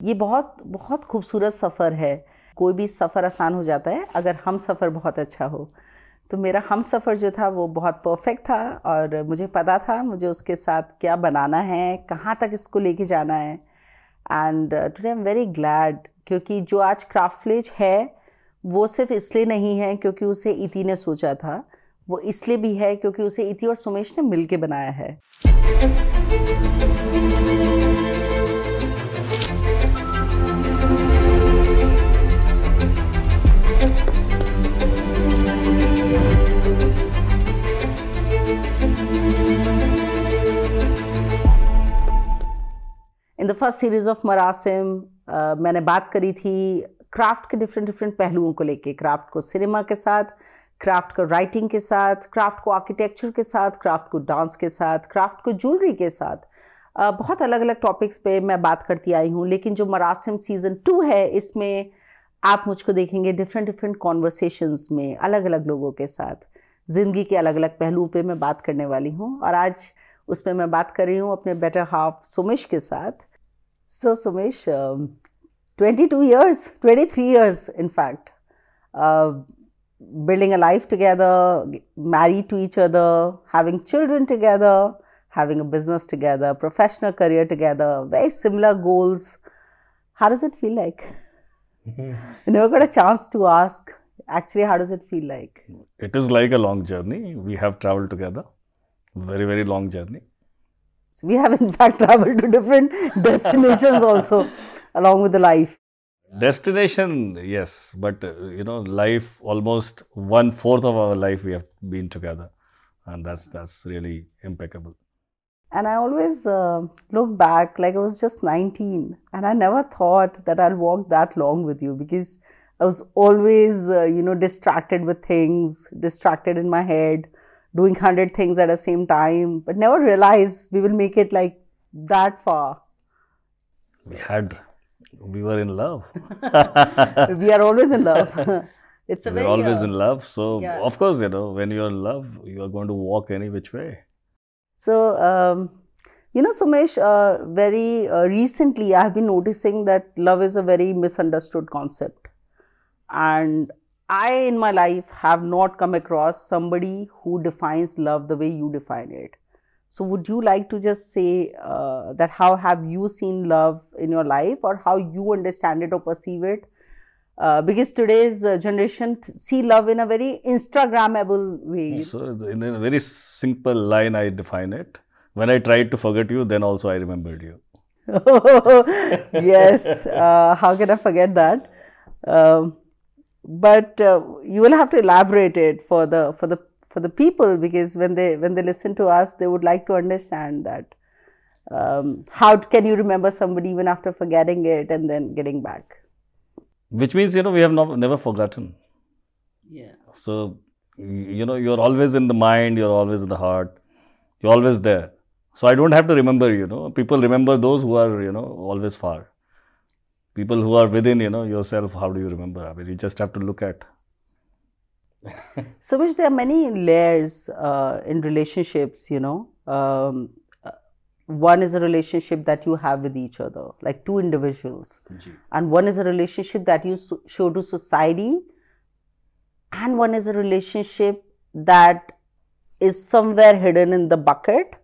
ये बहुत बहुत खूबसूरत सफ़र है। कोई भी सफ़र आसान हो जाता है, अगर हम सफ़र बहुत अच्छा हो। तो मेरा हम सफ़र जो था, वो बहुत परफेक्ट था और मुझे पता था, मुझे उसके साथ क्या बनाना है, कहाँ तक इसको लेके जाना है। And today I am very glad क्योंकि जो आज क्राफ्टलेज है, वो सिर्फ़ इसलिए नहीं है क्योंकि उसे इति ने सोचा था। वो इसलिए भी है क्योंकि उसे इति और सुमेश ने मिल के बनाया है। The first series of Marasim मैंने बात करी थी क्राफ्ट के डिफरेंट डिफरेंट पहलुओं को लेके क्राफ्ट को सिनेमा के साथ क्राफ्ट को राइटिंग के साथ क्राफ्ट को आर्किटेक्चर के साथ क्राफ्ट को डांस के साथ क्राफ्ट को ज्वेलरी के साथ। Uh, बहुत अलग अलग टॉपिक्स पे मैं बात करती आई हूँ लेकिन जो मरासिम सीज़न टू है इसमें आप मुझको देखेंगे डिफरेंट डिफरेंट कॉन्वर्सेशंस में अलग अलग लोगों के साथ। ज़िंदगी के अलग अलग पहलुओं पे मैं बात करने वाली हूँ और आज उसमें मैं बात कर रही हूँ अपने बेटर हाफ़ सुमिश के साथ। So, Sumesh, um, 22 years, 23 years, in fact, uh, building a life together, married to each other, having children together, having a business together, professional career together, very similar goals. How does it feel like? I never got a chance to ask. Actually, how does it feel like? It is like a long journey. We have traveled together, very, very long journey. We have, in fact, traveled to different destinations also along with the life. Destination, yes, but uh, you know, life almost one fourth of our life we have been together, and that's that's really impeccable. And I always uh, look back like I was just 19, and I never thought that I'll walk that long with you because I was always, uh, you know, distracted with things, distracted in my head, doing 100 things at the same time, but never realized we will make it like that far. We had, we were in love. we are always in love. it's a We're very, always uh, in love. So yeah. of course, you know, when you're in love, you are going to walk any which way. So, um, you know, Sumesh, uh, very uh, recently I have been noticing that love is a very misunderstood concept. And I, in my life, have not come across somebody who defines love the way you define it. So, would you like to just say uh, that how have you seen love in your life or how you understand it or perceive it? Uh, because today's uh, generation th- see love in a very Instagrammable way. So in a very simple line, I define it. When I tried to forget you, then also I remembered you. yes, uh, how can I forget that? Um, but uh, you will have to elaborate it for the for the for the people because when they when they listen to us, they would like to understand that. Um, how can you remember somebody even after forgetting it and then getting back? Which means, you know, we have not, never forgotten. Yeah. So, you know, you're always in the mind, you're always in the heart, you're always there. So I don't have to remember, you know. People remember those who are, you know, always far. People who are within, you know, yourself, how do you remember? I mean, you just have to look at. So, which there are many layers uh, in relationships, you know. Um, uh, one is a relationship that you have with each other, like two individuals, and one is a relationship that you so- show to society, and one is a relationship that is somewhere hidden in the bucket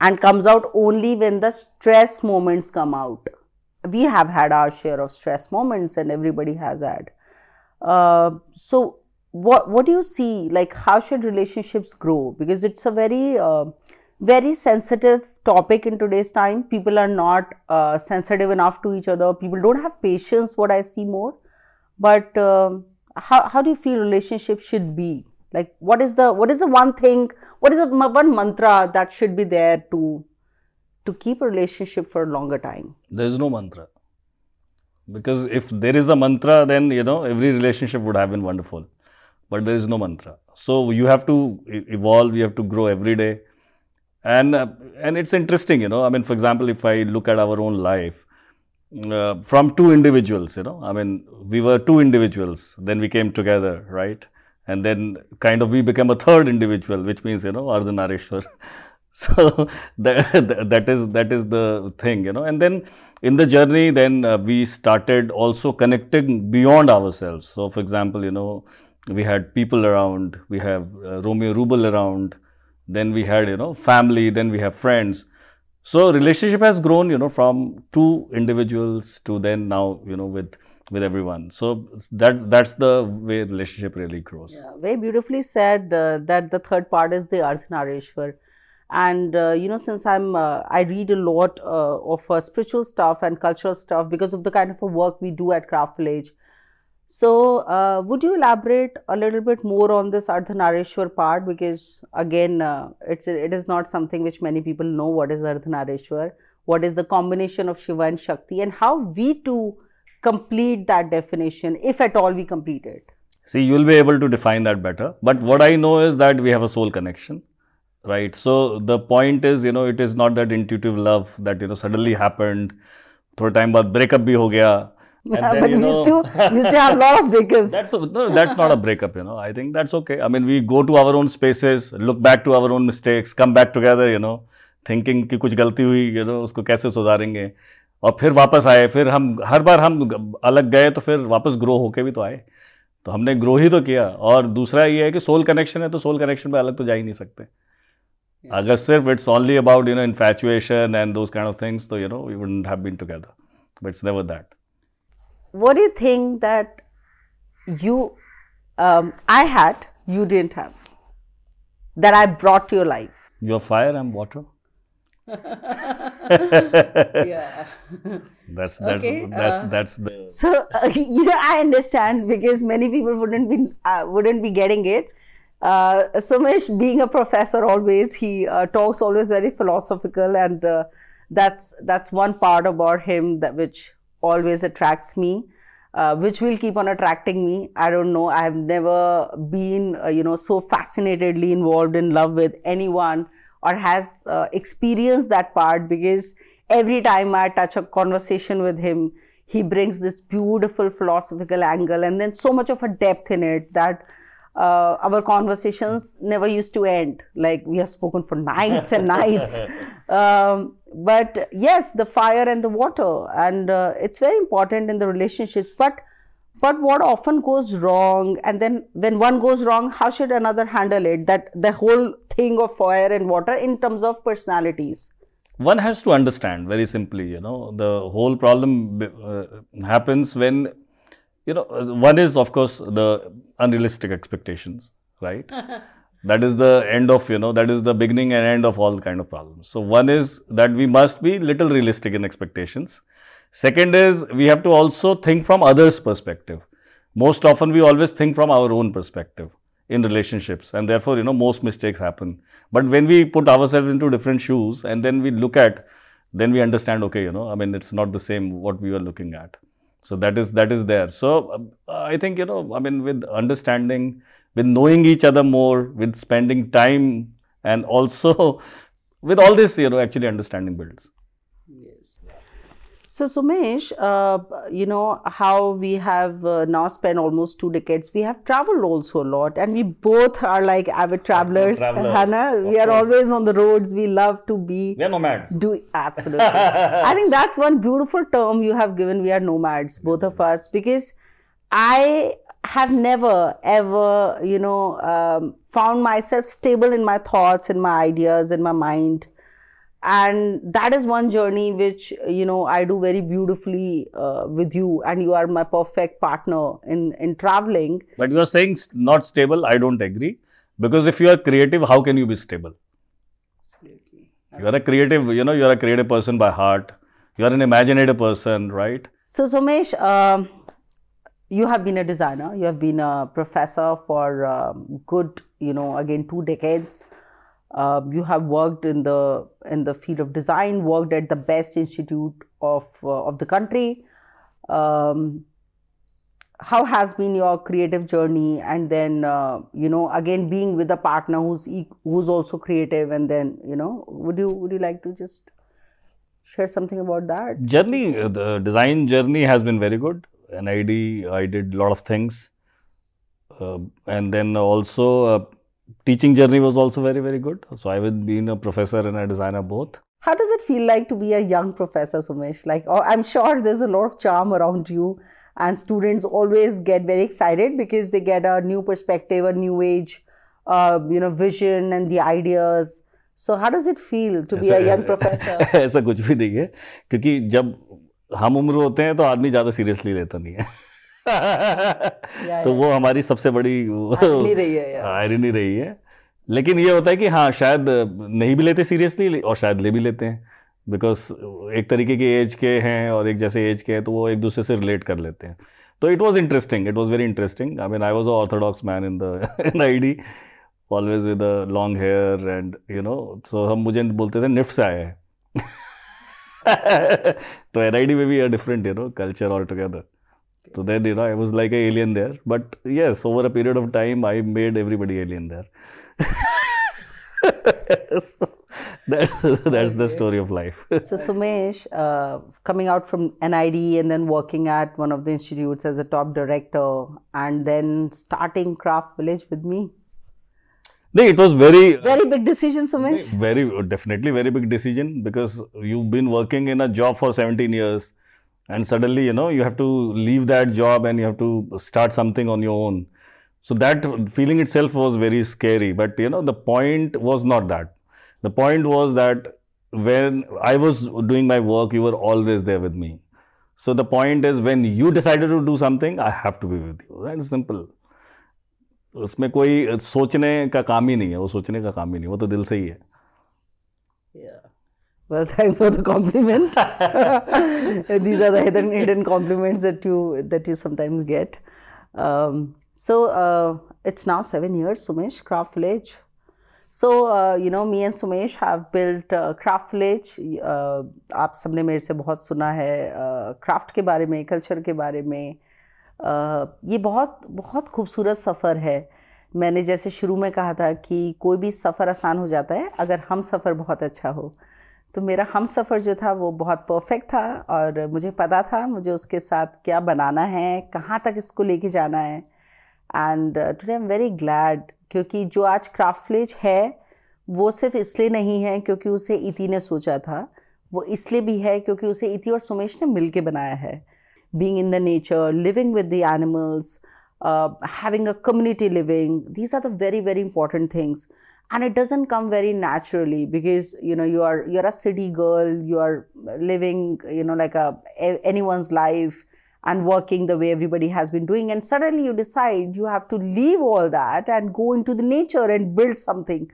and comes out only when the stress moments come out. We have had our share of stress moments, and everybody has had. Uh, so, what what do you see? Like, how should relationships grow? Because it's a very uh, very sensitive topic in today's time. People are not uh, sensitive enough to each other. People don't have patience. What I see more, but um, how how do you feel relationships should be? Like, what is the what is the one thing? What is the one mantra that should be there to to keep a relationship for a longer time? There is no mantra. Because if there is a mantra, then, you know, every relationship would have been wonderful. But there is no mantra. So you have to evolve, you have to grow every day. And, uh, and it's interesting, you know. I mean, for example, if I look at our own life, uh, from two individuals, you know, I mean, we were two individuals, then we came together, right? And then kind of we became a third individual, which means, you know, Ardhanarishwar. So that, that is that is the thing, you know. And then in the journey, then uh, we started also connecting beyond ourselves. So, for example, you know, we had people around, we have uh, Romeo Rubel around, then we had, you know, family, then we have friends. So, relationship has grown, you know, from two individuals to then now, you know, with with everyone. So that that's the way relationship really grows. Yeah, very beautifully said uh, that the third part is the Ardhanarishwar and uh, you know since i'm uh, i read a lot uh, of spiritual stuff and cultural stuff because of the kind of work we do at craft village. So uh, would you elaborate a little bit more on this ardhanarishwar part? Because again uh, it's it is not something which many people know what is ardhanarishwar what is the combination of shiva and shakti and how we to complete that definition if at all we complete it. See you'll be able to define that better. But what i know is that we have a soul connection right so the point is you know it is not that intuitive love that you know suddenly happened through time but breakup bhi ho gaya yeah, but you know, we used to we used to have a lot of breakups that's no, that's not a breakup you know i think that's okay i mean we go to our own spaces look back to our own mistakes come back together you know thinking कि कुछ गलती हुई you know उसको कैसे सुधारेंगे और फिर वापस आए फिर हम हर बार हम अलग गए तो फिर वापस ग्रो होके भी तो आए तो हमने ग्रो ही तो किया और दूसरा ये है कि सोल कनेक्शन है तो सोल कनेक्शन पे अलग तो जा ही नहीं सकते Yeah. Agar sirf it's only about, you know, infatuation and those kind of things, so, you know, we wouldn't have been together. But it's never that. What do you think that you, um, I had, you didn't have, that I brought to your life? Your fire, and water. yeah that's that's okay, that's uh, that's the so uh, you know i understand because many people wouldn't be uh, wouldn't be getting it uh, Sumesh, being a professor, always he uh, talks always very philosophical, and uh, that's that's one part about him that which always attracts me, uh, which will keep on attracting me. I don't know. I have never been uh, you know so fascinatedly involved in love with anyone or has uh, experienced that part because every time I touch a conversation with him, he brings this beautiful philosophical angle and then so much of a depth in it that uh, our conversations never used to end. Like we have spoken for nights and nights. Um, but yes, the fire and the water, and uh, it's very important in the relationships. But but what often goes wrong, and then when one goes wrong, how should another handle it? That the whole thing of fire and water in terms of personalities. One has to understand very simply. You know, the whole problem uh, happens when you know, one is of course the unrealistic expectations, right? that is the end of you know that is the beginning and end of all kind of problems. So one is that we must be little realistic in expectations. Second is we have to also think from others' perspective. Most often we always think from our own perspective in relationships and therefore you know most mistakes happen but when we put ourselves into different shoes and then we look at then we understand okay you know i mean it's not the same what we were looking at so that is that is there. So uh, i think you know i mean with understanding with knowing each other more with spending time and also with all this you know actually understanding builds so, Sumesh, uh, you know how we have uh, now spent almost two decades. We have traveled also a lot, and we both are like avid travelers. travelers Hannah, we are course. always on the roads. We love to be. We are nomads. Do absolutely. I think that's one beautiful term you have given. We are nomads, both of us, because I have never ever, you know, um, found myself stable in my thoughts, in my ideas, in my mind and that is one journey which you know i do very beautifully uh, with you. And you are my perfect partner in in traveling. But you are saying not stable. I don't agree. Because if you are creative how can you be stable? Absolutely, you are a creative you know you are a creative person by heart. You are an imaginative person right? So sumesh um, you have been a designer. You have been a professor for um, good you know again two decades uh, you have worked in the in the field of design, worked at the best institute of uh, of the country. Um, how has been your creative journey? And then uh, you know, again, being with a partner who's who's also creative, and then you know, would you would you like to just share something about that? Journey, uh, the design journey has been very good. NID, I did a lot of things, uh, and then also uh, teaching journey was also very very good so i was being a professor and a designer both how does it feel like to be a young professor, Sumesh? Like, oh, I'm sure there's a lot of charm around you, and students always get very excited because they get a new perspective, a new age, uh, you know, vision and the ideas. So, how does it feel to be a young professor? ऐसा कुछ भी नहीं है क्योंकि जब हम उम्र होते हैं तो आदमी ज़्यादा सीरियसली लेता नहीं है तो. वो हमारी सबसे बड़ी नहीं रही है आयरनी रही है। लेकिन ये होता है कि हाँ शायद नहीं भी लेते सीरियसली और शायद ले भी लेते हैं। बिकॉज़ एक तरीके के एज के हैं और एक जैसे एज के हैं तो वो एक दूसरे से रिलेट कर लेते हैं। तो it was interesting it was very interesting I mean I was a orthodox man in the N I D always with long hair and you know so हम मुझे बोलते थे निफ्ट से आए हैं. तो एन आई डी में भी different you know culture all together So then, you know, I was like an alien there. But yes, over a period of time, I made everybody alien there. so that's, that's the story of life. So, Sumesh, uh, coming out from NID and then working at one of the institutes as a top director and then starting Craft Village with me. No, it was very, Very big decision, Sumesh. very, definitely very big decision because you've been working in a job for 17 years and suddenly, you know, you have to leave that job and you have to start something on your own. So that feeling itself was very scary. But, you know, the point was not that. The point was that when I was doing my work, you were always there with me. So the point is when you decided to do something, I have to be with you. That's simple. उसमें कोई सोचने का काम ही नहीं है वो सोचने का काम ही नहीं वो तो दिल से ही है Yeah. Well, thanks for the compliment. These are the hidden hidden compliments that you that you sometimes get. Um, so uh, it's now seven years, Sumesh, Craft Village. So uh, you know, me and Sumesh have built uh, Craft Village. Uh, आप सबने मेरे से बहुत सुना है craft के बारे में कल्चर के बारे में Uh, ये बहुत बहुत खूबसूरत सफ़र है मैंने जैसे शुरू में कहा था कि कोई भी सफ़र आसान हो जाता है अगर हम सफ़र बहुत अच्छा हो तो मेरा हम सफ़र जो था वो बहुत परफेक्ट था और मुझे पता था मुझे उसके साथ क्या बनाना है कहाँ तक इसको लेके जाना है। And today I am very glad क्योंकि जो आज क्राफ्टलेज है वो सिर्फ़ इसलिए नहीं है क्योंकि उसे इति ने सोचा था। वो इसलिए भी है क्योंकि उसे इति और सुमेश ने मिल के बनाया है। Being in the nature living with the animals having a a living these are the very very important things, and it doesn't come very naturally because you know you are you're a city girl, you are living you know like a anyone's life and working the way everybody has been doing, and suddenly you decide you have to leave all that and go into the nature and build something.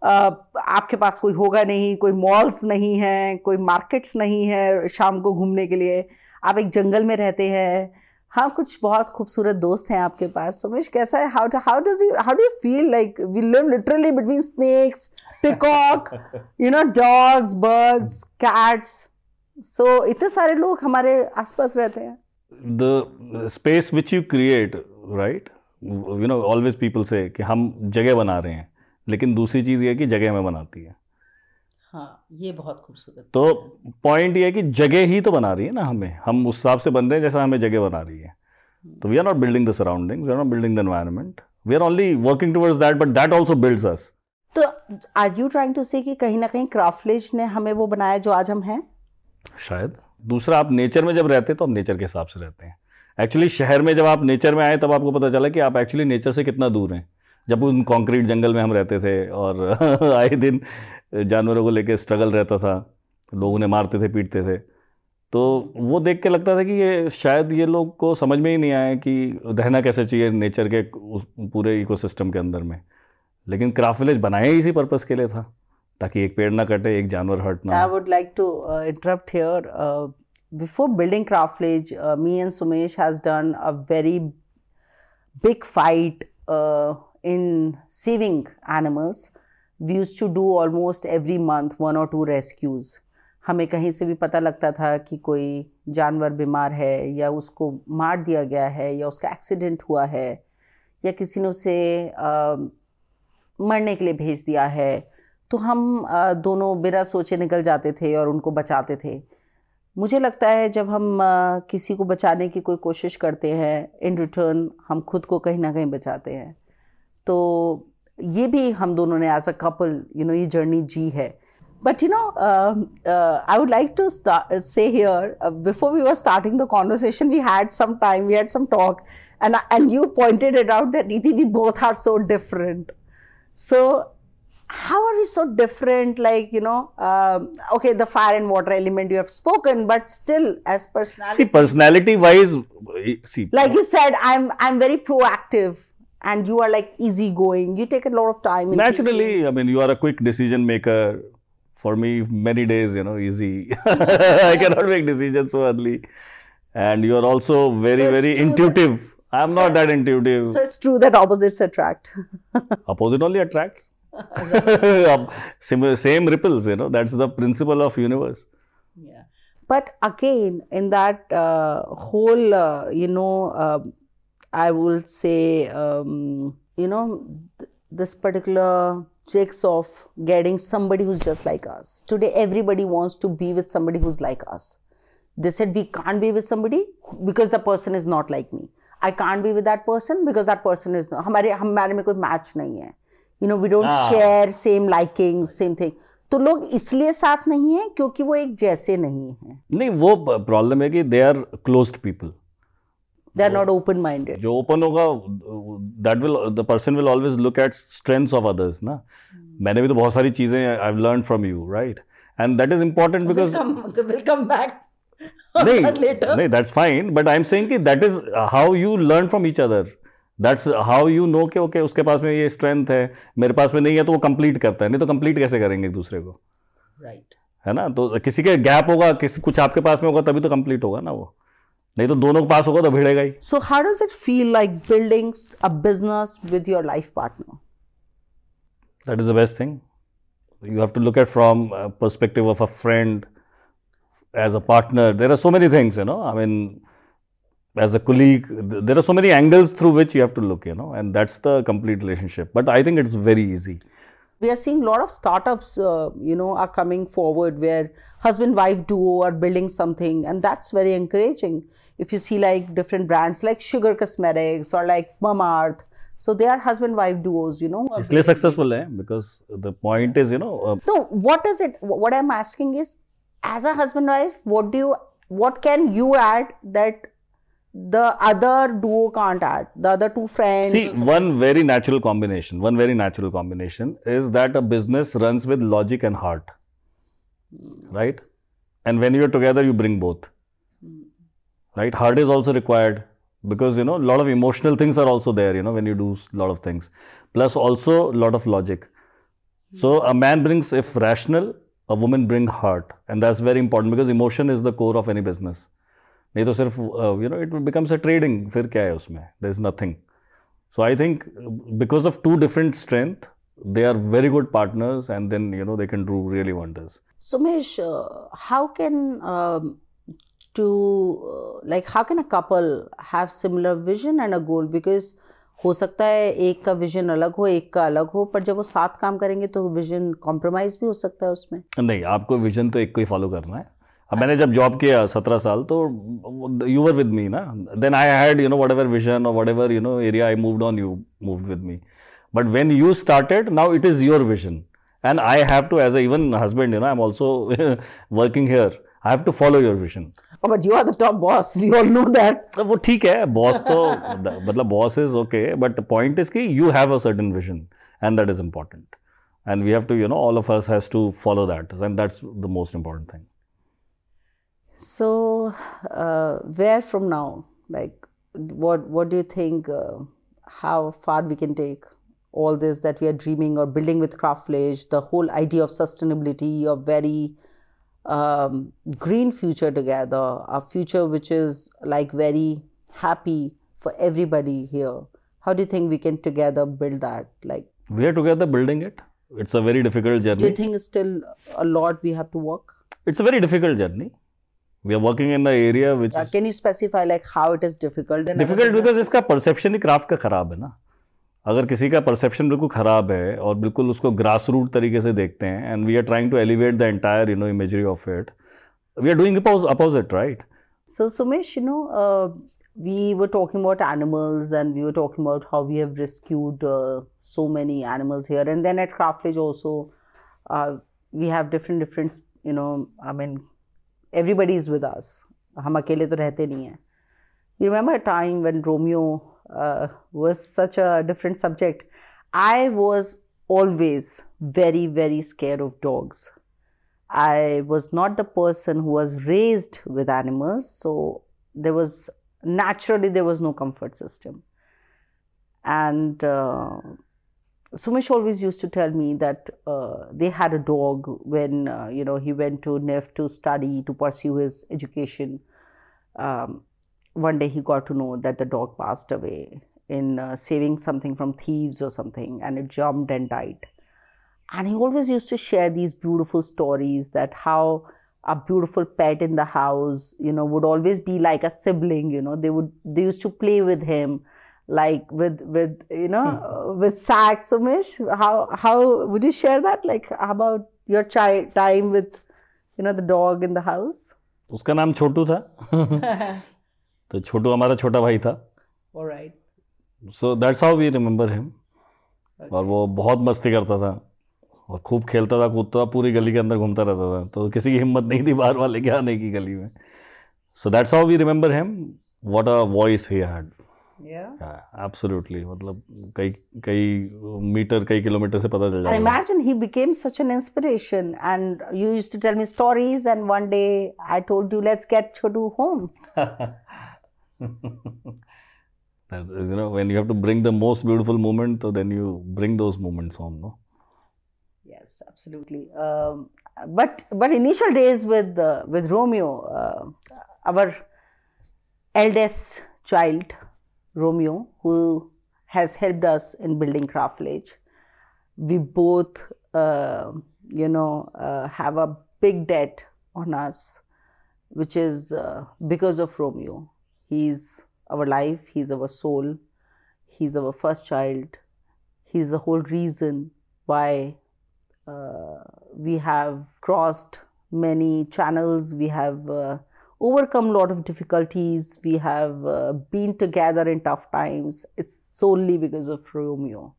Uh, आपके पास कोई होगा नहीं कोई malls नहीं है कोई markets नहीं है शाम को घूमने के लिए आप एक जंगल में रहते हैं हाँ कुछ बहुत खूबसूरत दोस्त हैं आपके पास। सुमेश कैसा है? How how does you how do you feel like we live literally between snakes peacock you know dogs birds cats so इतने सारे लोग हमारे आसपास रहते हैं। The space which you create right you know, always people say कि हम जगह बना रहे हैं, लेकिन दूसरी चीज़ ये कि जगह हमें बनाती है। हाँ ये बहुत खूबसूरत तो पॉइंट ये है कि जगह ही तो बना रही है ना हमें। हम उस हिसाब से बन रहे हैं जैसा हमें जगह बना रही है। तो we are not building the surrounding we are not building the environment we are only working towards that but that also builds us तो आर यू ट्राइंग टू से कि कहीं ना कहीं क्राफ्टलेज ने हमें वो बनाया जो आज हम हैं? शायद। दूसरा आप नेचर में जब रहते हैं तो आप नेचर के हिसाब से रहते हैं। एक्चुअली शहर में जब आप नेचर में आए तब आपको पता चला कि आप एक्चुअली नेचर से कितना दूर हैं। जब उन कंक्रीट जंगल में हम रहते थे और आए दिन जानवरों को लेके स्ट्रगल रहता था लोग उन्हें मारते थे पीटते थे तो वो देख के लगता था कि ये शायद ये लोग को समझ में ही नहीं आया कि रहना कैसे चाहिए नेचर के उस पूरे इकोसिस्टम के अंदर में लेकिन क्राफ्ट विलेज बनाया इसी पर्पज़ के लिए था ताकि एक पेड़ ना कटे एक जानवर हर्ट ना I would like to uh, interrupt here. Uh, before building Craft Village, uh, me and Sumesh has done a in saving animals. We used to do almost every month one or two rescues. हमें कहीं से भी पता लगता था कि कोई जानवर बीमार है या उसको मार दिया गया है या उसका एक्सीडेंट हुआ है या किसी ने उसे मरने के लिए भेज दिया है तो हम अ, दोनों बिना सोचे निकल जाते थे और उनको बचाते थे मुझे लगता है जब हम अ, किसी को बचाने की कोई कोशिश करते हैं इन रिटर्न हम खुद को कहीं ना कहीं बचाते हैं तो ये भी हम दोनों ने as a couple you know ये जर्नी जी है। But you know I would like to say here before we were starting the conversation we had some time we had some talk and and you pointed it out that दीदी we both are so different so how are we so different like you know okay the fire and water element you have spoken but still as personality personality wise like you said I am I am very proactive and you are like easygoing. You take a lot of time. Naturally, thinking. I mean, you are a quick decision maker. For me, many days, you know, easy. I cannot make decisions so early. And you are also very, so very intuitive. I'm so, not that intuitive. So it's true that opposites attract. Opposite only attracts. same, same ripples, you know. That's the principle of universe. Yeah. But again, in that uh, whole, uh, you know, uh, I will say, um, you know, th- this particular checks of getting somebody who's just like us. Today, everybody wants to be with somebody who's like us. They said we can't be with somebody because the person is not like me. I can't be with that person because that person is not. हमारे हमारे में कोई match नहीं है. You know, we don't ah. share same likings, same thing. तो लोग इसलिए साथ नहीं है क्योंकि वो एक जैसे नहीं है नहीं वो प्रॉब्लम है कि they are closed people they are not open minded जो open होगा that will the person will always look at strengths of others ना मैंने भी तो बहुत सारी चीज़ें I've learned from you right and that is important because we'll come, we'll come back नहीं नहीं that's fine but I'm saying कि that is how you learn from each other that's how you know कि okay उसके पास में ये strength है मेरे पास में नहीं है तो वो कंप्लीट करता है नहीं तो कंप्लीट कैसे करेंगे एक दूसरे को राइट right. है ना तो किसी के गैप होगा किसी कुछ आपके पास में होगा तभी तो कंप्लीट होगा ना वो नहीं तो दोनों के पास होगा तो भिड़ेगा ही so how does it feel like building a business with your life partner that is the best thing you have to look at from perspective of a friend as a partner there are so many things you know i mean as a colleague there are so many angles through which you have to look you know and that's the complete relationship but i think it's very easy we are seeing a lot of startups uh, you know are coming forward where husband wife duo are building something and that's very encouraging. If you see like different brands like sugar cosmetics or like Mamaearth so they are husband wife duos you know. It's less successful eh? because the point is you know uh, so what is it? What i'm asking is as a husband wife what do you what can you add that the other duo can't add. The other two friends see one very natural combination one very natural combination is that a business runs with logic and heart hmm. right? And when you're together you bring both hmm. right? Heart is also required because you know a lot of emotional things are also there you know when you do a lot of things. Plus also a lot of logic. Hmm. So a man brings if rational a woman bring heart. And that's very important because emotion is the core of any business नहीं तो सिर्फ़ you know it becomes a trading फिर क्या है उसमें there is nothing so I think because of two different strength they are very good partners and then you know they can do really wonders sumesh uh, how can um, to uh, like how can a couple have similar vision and a goal because हो सकता है एक का vision अलग हो एक का अलग हो पर जब वो साथ काम करेंगे तो विजन कॉम्प्रोमाइज भी हो सकता है उसमें नहीं आपको विजन तो एक को ही फॉलो करना है अब मैंने जब जॉब किया सत्रह साल तो यू वर विद मी ना? Then I had you know whatever vision और whatever you know area I moved on you moved with me but when you started now it is your vision and I have to as even husband you know I am also working here I have to follow your vision but you are the top boss. We all know that. वो ठीक है boss तो मतलब boss is okay but point is कि you have a certain vision and that is important and we have to you know all of us has to follow that and that's the most important thing So, uh, where from now? Like, what what do you think? Uh, how far we can take all this that we are dreaming or building with Craft Village? The whole idea of sustainability, of very um, green future together, a future which is like very happy for everybody here. How do you think we can together build that? Like we are together building it. It's a very difficult journey. Do you think it's still a lot we have to work? It's a very difficult journey we are working in the area which yeah, can you specify like how it is difficult difficult because इसका perception ही craft का खराब है ना अगर किसी का perception बिल्कुल ख़राब है और बिल्कुल उसको ग्रास रूट तरीके से देखते हैं and we are trying to elevate the entire you know imagery of it we are doing opposite right so sumesh you know uh, we were talking about animals and we were talking about how we have rescued uh, so many animals here and then at craftflage also uh, we have different different you know i mean everybody is with us हम अकेले तो रहते नहीं हैं you remember a time when romeo uh, was such a different subject i was always very very scared of dogs i was not the person who was raised with animals so there was naturally there was no comfort system and uh, Sumesh always used to tell me that uh, they had a dog when uh, you know he went to NIFT to study to pursue his education. Um, one day he got to know that the dog passed away in uh, saving something from thieves or something, and it jumped and died. And he always used to share these beautiful stories that how a beautiful pet in the house, you know, would always be like a sibling. You know, they would they used to play with him like with with you know hmm. with sax sumesh how how would you share that? Like how about your child time with you know the dog in the house? उसका नाम छोटू था। तो छोटू हमारा छोटा भाई था। So that's how we remember him और वो बहुत मस्ती करता था। और खूब खेलता था कूदता था पूरी गली के अंदर घूमता रहता था। तो किसी की हिम्मत नहीं थी बाहर वाले के आने की गली में। So that's how we remember him what a voice he had yeah. Absolutely. मतलब कई कई मीटर कई किलोमीटर से पता imagine he became such an inspiration and you used to tell me stories and one day I told you let's get Chotu home. You know when you have to bring the most beautiful moment so then you bring those moments home no? Yes absolutely. Um, but but initial days with uh, with Romeo uh, our eldest child Romeo, who has helped us in building Craft Village. We both, uh, you know, uh, have a big debt on us, which is uh, because of Romeo. He's our life, he's our soul, he's our first child, he's the whole reason why uh, we have crossed many channels, we have uh, overcome a lot of difficulties. We have uh, been together in tough times. It's solely because of Romeo.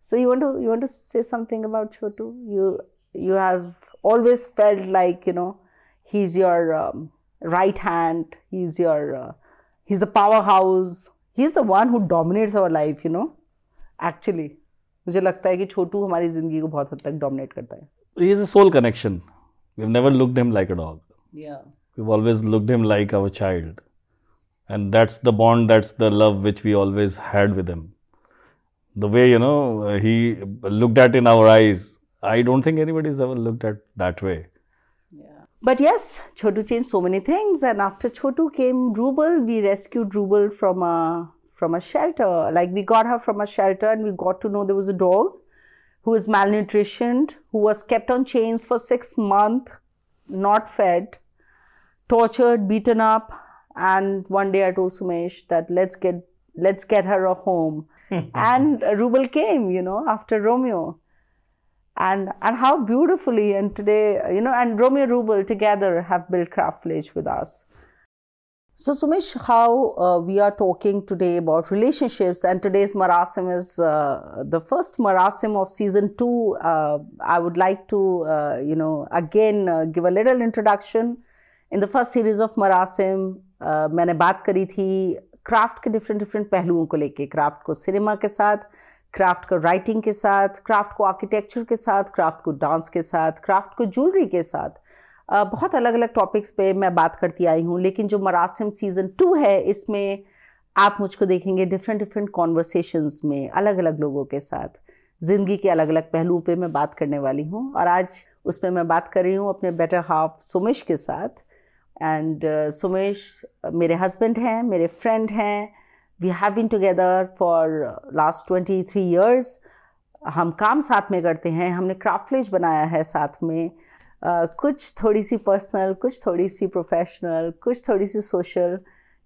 So you want to you want to say something about Chotu? You you have always felt like you know he's your um, right hand. He's your uh, he's the powerhouse. He's the one who dominates our life. You know, actually. मुझे लगता है कि छोटू हमारी जिंदगी को बहुत हद तक डोमिनेट करता है he is a soul connection we've never looked him like a dog yeah we've always looked him like our child. And that's the bond that's the love which we always had with him. The way you know he looked at in our eyes i don't think anybody's ever looked at that way. Yeah. But yes chotu changed so many things. And after chotu came rubal we rescued rubal from a from a shelter. Like we got her from a shelter and we got to know there was a dog who was malnutritioned who was kept on chains for 6 months not fed tortured, beaten up, and one day I told Sumesh that let's get let's get her a home. and Rubel came, you know, after Romeo. And and how beautifully and today, you know, and Romeo Rubel together have built Craft Village with us. So, Sumesh, how uh, we are talking today about relationships, and today's Marasim is uh, the first Marasim of season two. Uh, I would like to, uh, you know, again uh, give a little introduction in the first series of Marasim मैंने बात करी थी craft के different different पहलुओं को लेके craft को cinema के साथ क्राफ्ट को राइटिंग के साथ क्राफ्ट को आर्किटेक्चर के साथ क्राफ्ट को डांस के साथ क्राफ्ट को ज्वेलरी के साथ। Uh, बहुत अलग अलग टॉपिक्स पे मैं बात करती आई हूँ लेकिन जो मरासिम सीज़न टू है इसमें आप मुझको देखेंगे डिफरेंट डिफरेंट कॉन्वर्सेशंस में अलग अलग लोगों के साथ। ज़िंदगी के अलग अलग पहलुओं पे मैं बात करने वाली हूँ और आज उस पर मैं बात कर रही हूँ अपने बेटर हाफ़ सुमिश के साथ। एंड सुमेश uh, मेरे हस्बैंड हैं मेरे फ्रेंड हैं. We have been together for last twenty three years हम काम साथ में करते हैं. हमने क्राफ्ट बनाया है साथ में. Uh, कुछ थोड़ी सी पर्सनल कुछ थोड़ी सी प्रोफेशनल कुछ थोड़ी सी सोशल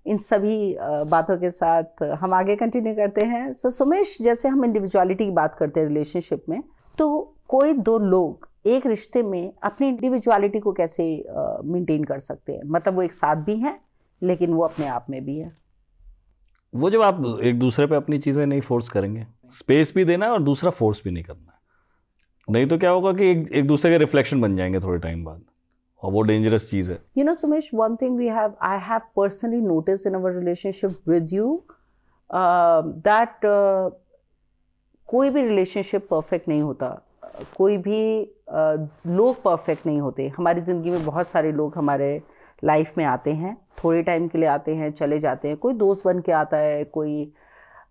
इन सभी uh, बातों के साथ हम आगे कंटिन्यू करते हैं. सो so, सुमेश जैसे हम इंडिविजुअलिटी की बात करते हैं रिलेशनशिप में तो कोई दो लोग एक रिश्ते में अपनी इंडिविजुअलिटी को कैसे मेंटेन कर सकते हैं? मतलब वो एक साथ भी हैं लेकिन वो अपने आप में भी है। वो जब आप एक दूसरे पे अपनी चीज़ें नहीं फोर्स करेंगे स्पेस भी देना है और दूसरा फोर्स भी नहीं करना। नहीं तो क्या होगा कि एक, एक दूसरे के रिफ्लेक्शन बन जाएँगे थोड़े टाइम बाद और वो डेंजरस चीज़ है। You know thing we have, I have personally noticed in our relationship with you uh, that uh, कोई भी रिलेशनशिप परफेक्ट नहीं होता। कोई भी uh, लोग परफेक्ट नहीं होते। हमारी ज़िंदगी में बहुत सारे लोग हमारे लाइफ में आते हैं थोड़े टाइम के लिए आते हैं चले जाते हैं। कोई दोस्त बन के आता है कोई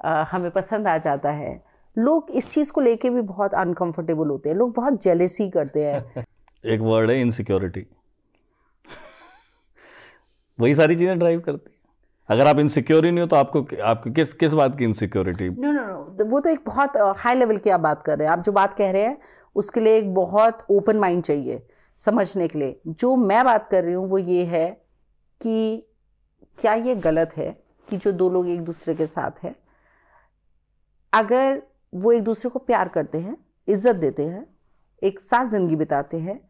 uh, हमें पसंद आ जाता है। लोग इस चीज़ को लेके भी बहुत अनकंफर्टेबल होते हैं। लोग बहुत जेलेसी करते हैं। एक वर्ड है इनसिक्योरिटी वही सारी चीज़ें ड्राइव करती है। अगर आप इनसिक्योर ही नहीं हो तो आपको आपको किस किस बात की इनसिक्योरिटी नो नो नो वो तो एक बहुत हाई लेवल की आप बात कर रहे हैं। आप जो बात कह रहे हैं, उसके लिए एक बहुत ओपन माइंड चाहिए समझने के लिए। जो मैं बात कर रही हूँ, वो ये है कि क्या ये गलत है कि जो दो लोग एक दूसरे के साथ हैं? अगर वो एक दूसरे को प्यार करते हैं, इज़्ज़त देते हैं, एक साथ ज़िंदगी बिताते हैं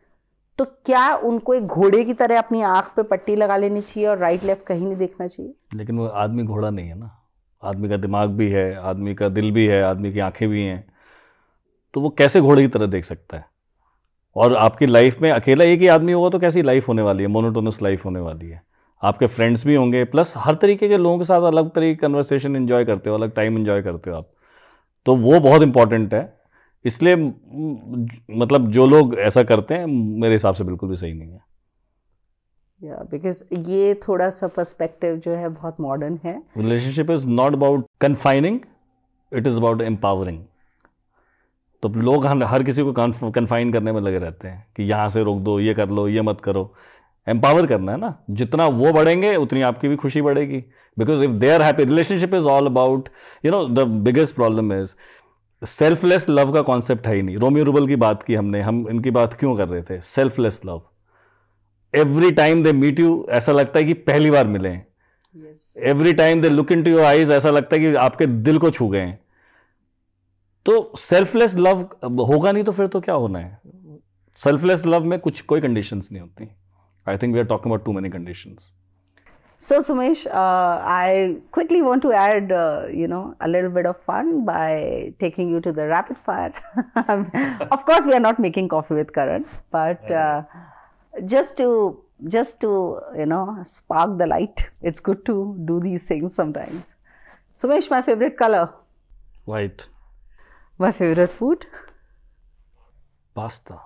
तो क्या उनको एक घोड़े की तरह अपनी आँख पे पट्टी लगा लेनी चाहिए और राइट लेफ़्ट कहीं नहीं देखना चाहिए? लेकिन वो आदमी घोड़ा नहीं है ना। आदमी का दिमाग भी है, आदमी का दिल भी है, आदमी की आँखें भी हैं तो वो कैसे घोड़े की तरह देख सकता है? और आपकी लाइफ में अकेला एक ही आदमी होगा तो कैसी लाइफ होने वाली है? मोनोटोनस लाइफ होने वाली है। आपके फ्रेंड्स भी होंगे प्लस हर तरीके के लोगों के साथ अलग तरीके कन्वर्सेशन इन्जॉय करते हो, अलग टाइम इन्जॉय करते हो आप। तो वो बहुत इंपॉर्टेंट है। इसलिए मतलब जो लोग ऐसा करते हैं, मेरे हिसाब से बिल्कुल भी सही नहीं है। बिकॉज़ ये थोड़ा सा पर्सपेक्टिव जो है बहुत मॉडर्न है। Relationship is not about confining it is about empowering तो लोग हम, हर किसी को कन्फाइन करने में लगे रहते हैं कि यहाँ से रोक दो, ये कर लो, ये मत करो। एम्पावर करना है ना। जितना वो बढ़ेंगे, उतनी आपकी भी खुशी बढ़ेगी। Because if they are happy relationship is all about you know the biggest problem is selfless love का कॉन्सेप्ट है ही नहीं। रोमियो रूबल की बात की हमने, हम इनकी बात क्यों कर रहे थे? Selfless love every time they meet you ऐसा लगता है कि पहली बार मिले every time they look into your eyes ऐसा लगता है कि आपके दिल को छू गए हैं। तो सेल्फलेस लव होगा नहीं तो फिर तो क्या होना है? सेल्फलेस लव में कुछ कोई कंडीशंस नहीं होती। I think we are talking about too many conditions So, Sumesh, uh, I quickly want to add, uh, you know, a little bit of fun by taking you to the rapid fire. of course, we are not making coffee with Karan, but uh, just to just to you know spark the light. It's good to do these things sometimes. Sumesh, my favorite color. White. My favorite food. Pasta.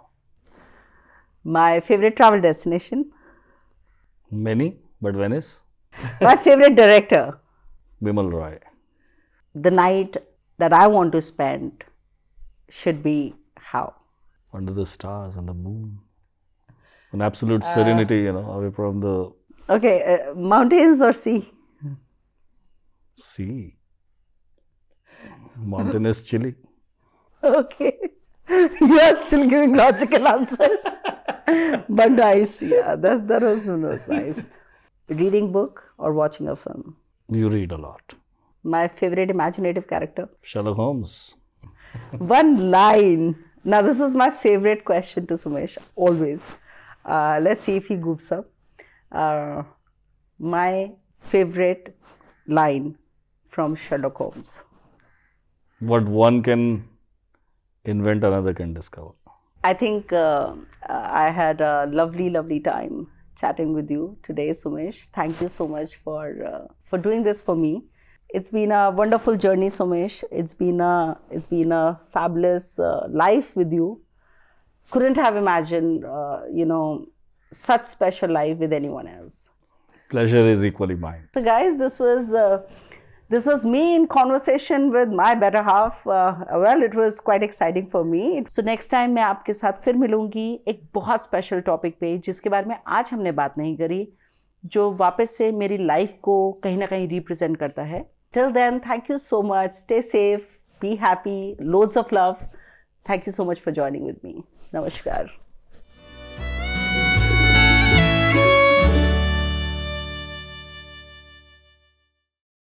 My favorite travel destination. Many, but Venice. My favorite director. Bimal Roy. The night that I want to spend should be how? Under the stars and the moon. An absolute serenity, you know, away from the Okay, uh, mountains or sea? sea. Mountain is chilly. Okay. you are still giving logical answers. but nice. Yeah, that, that was, was nice. Reading book or watching a film? You read a lot. My favorite imaginative character? Sherlock Holmes. One line. Now, this is my favorite question to Sumesh, always. Uh, let's see if he goofs up. Uh, my favorite line from Sherlock Holmes. What one can invent, another can discover. I think uh, I had a lovely, lovely time chatting with you today, Sumesh. Thank you so much for uh, for doing this for me. It's been a wonderful journey, Sumesh. It's been a it's been a fabulous uh, life with you. Couldn't have imagined, uh, you know, such special life with anyone else. Pleasure is equally mine. So, guys, this was uh, this was me in conversation with my better half. Uh, well, it was quite exciting for me. So next time मैं आपके साथ फिर मिलूँगी एक बहुत special topic पे जिसके बारे में आज हमने बात नहीं करी जो वापस से मेरी लाइफ को कहीं ना कहीं रिप्रेजेंट करता है till then thank you so much stay safe be happy loads of love thank you so much for joining with me não as chegar.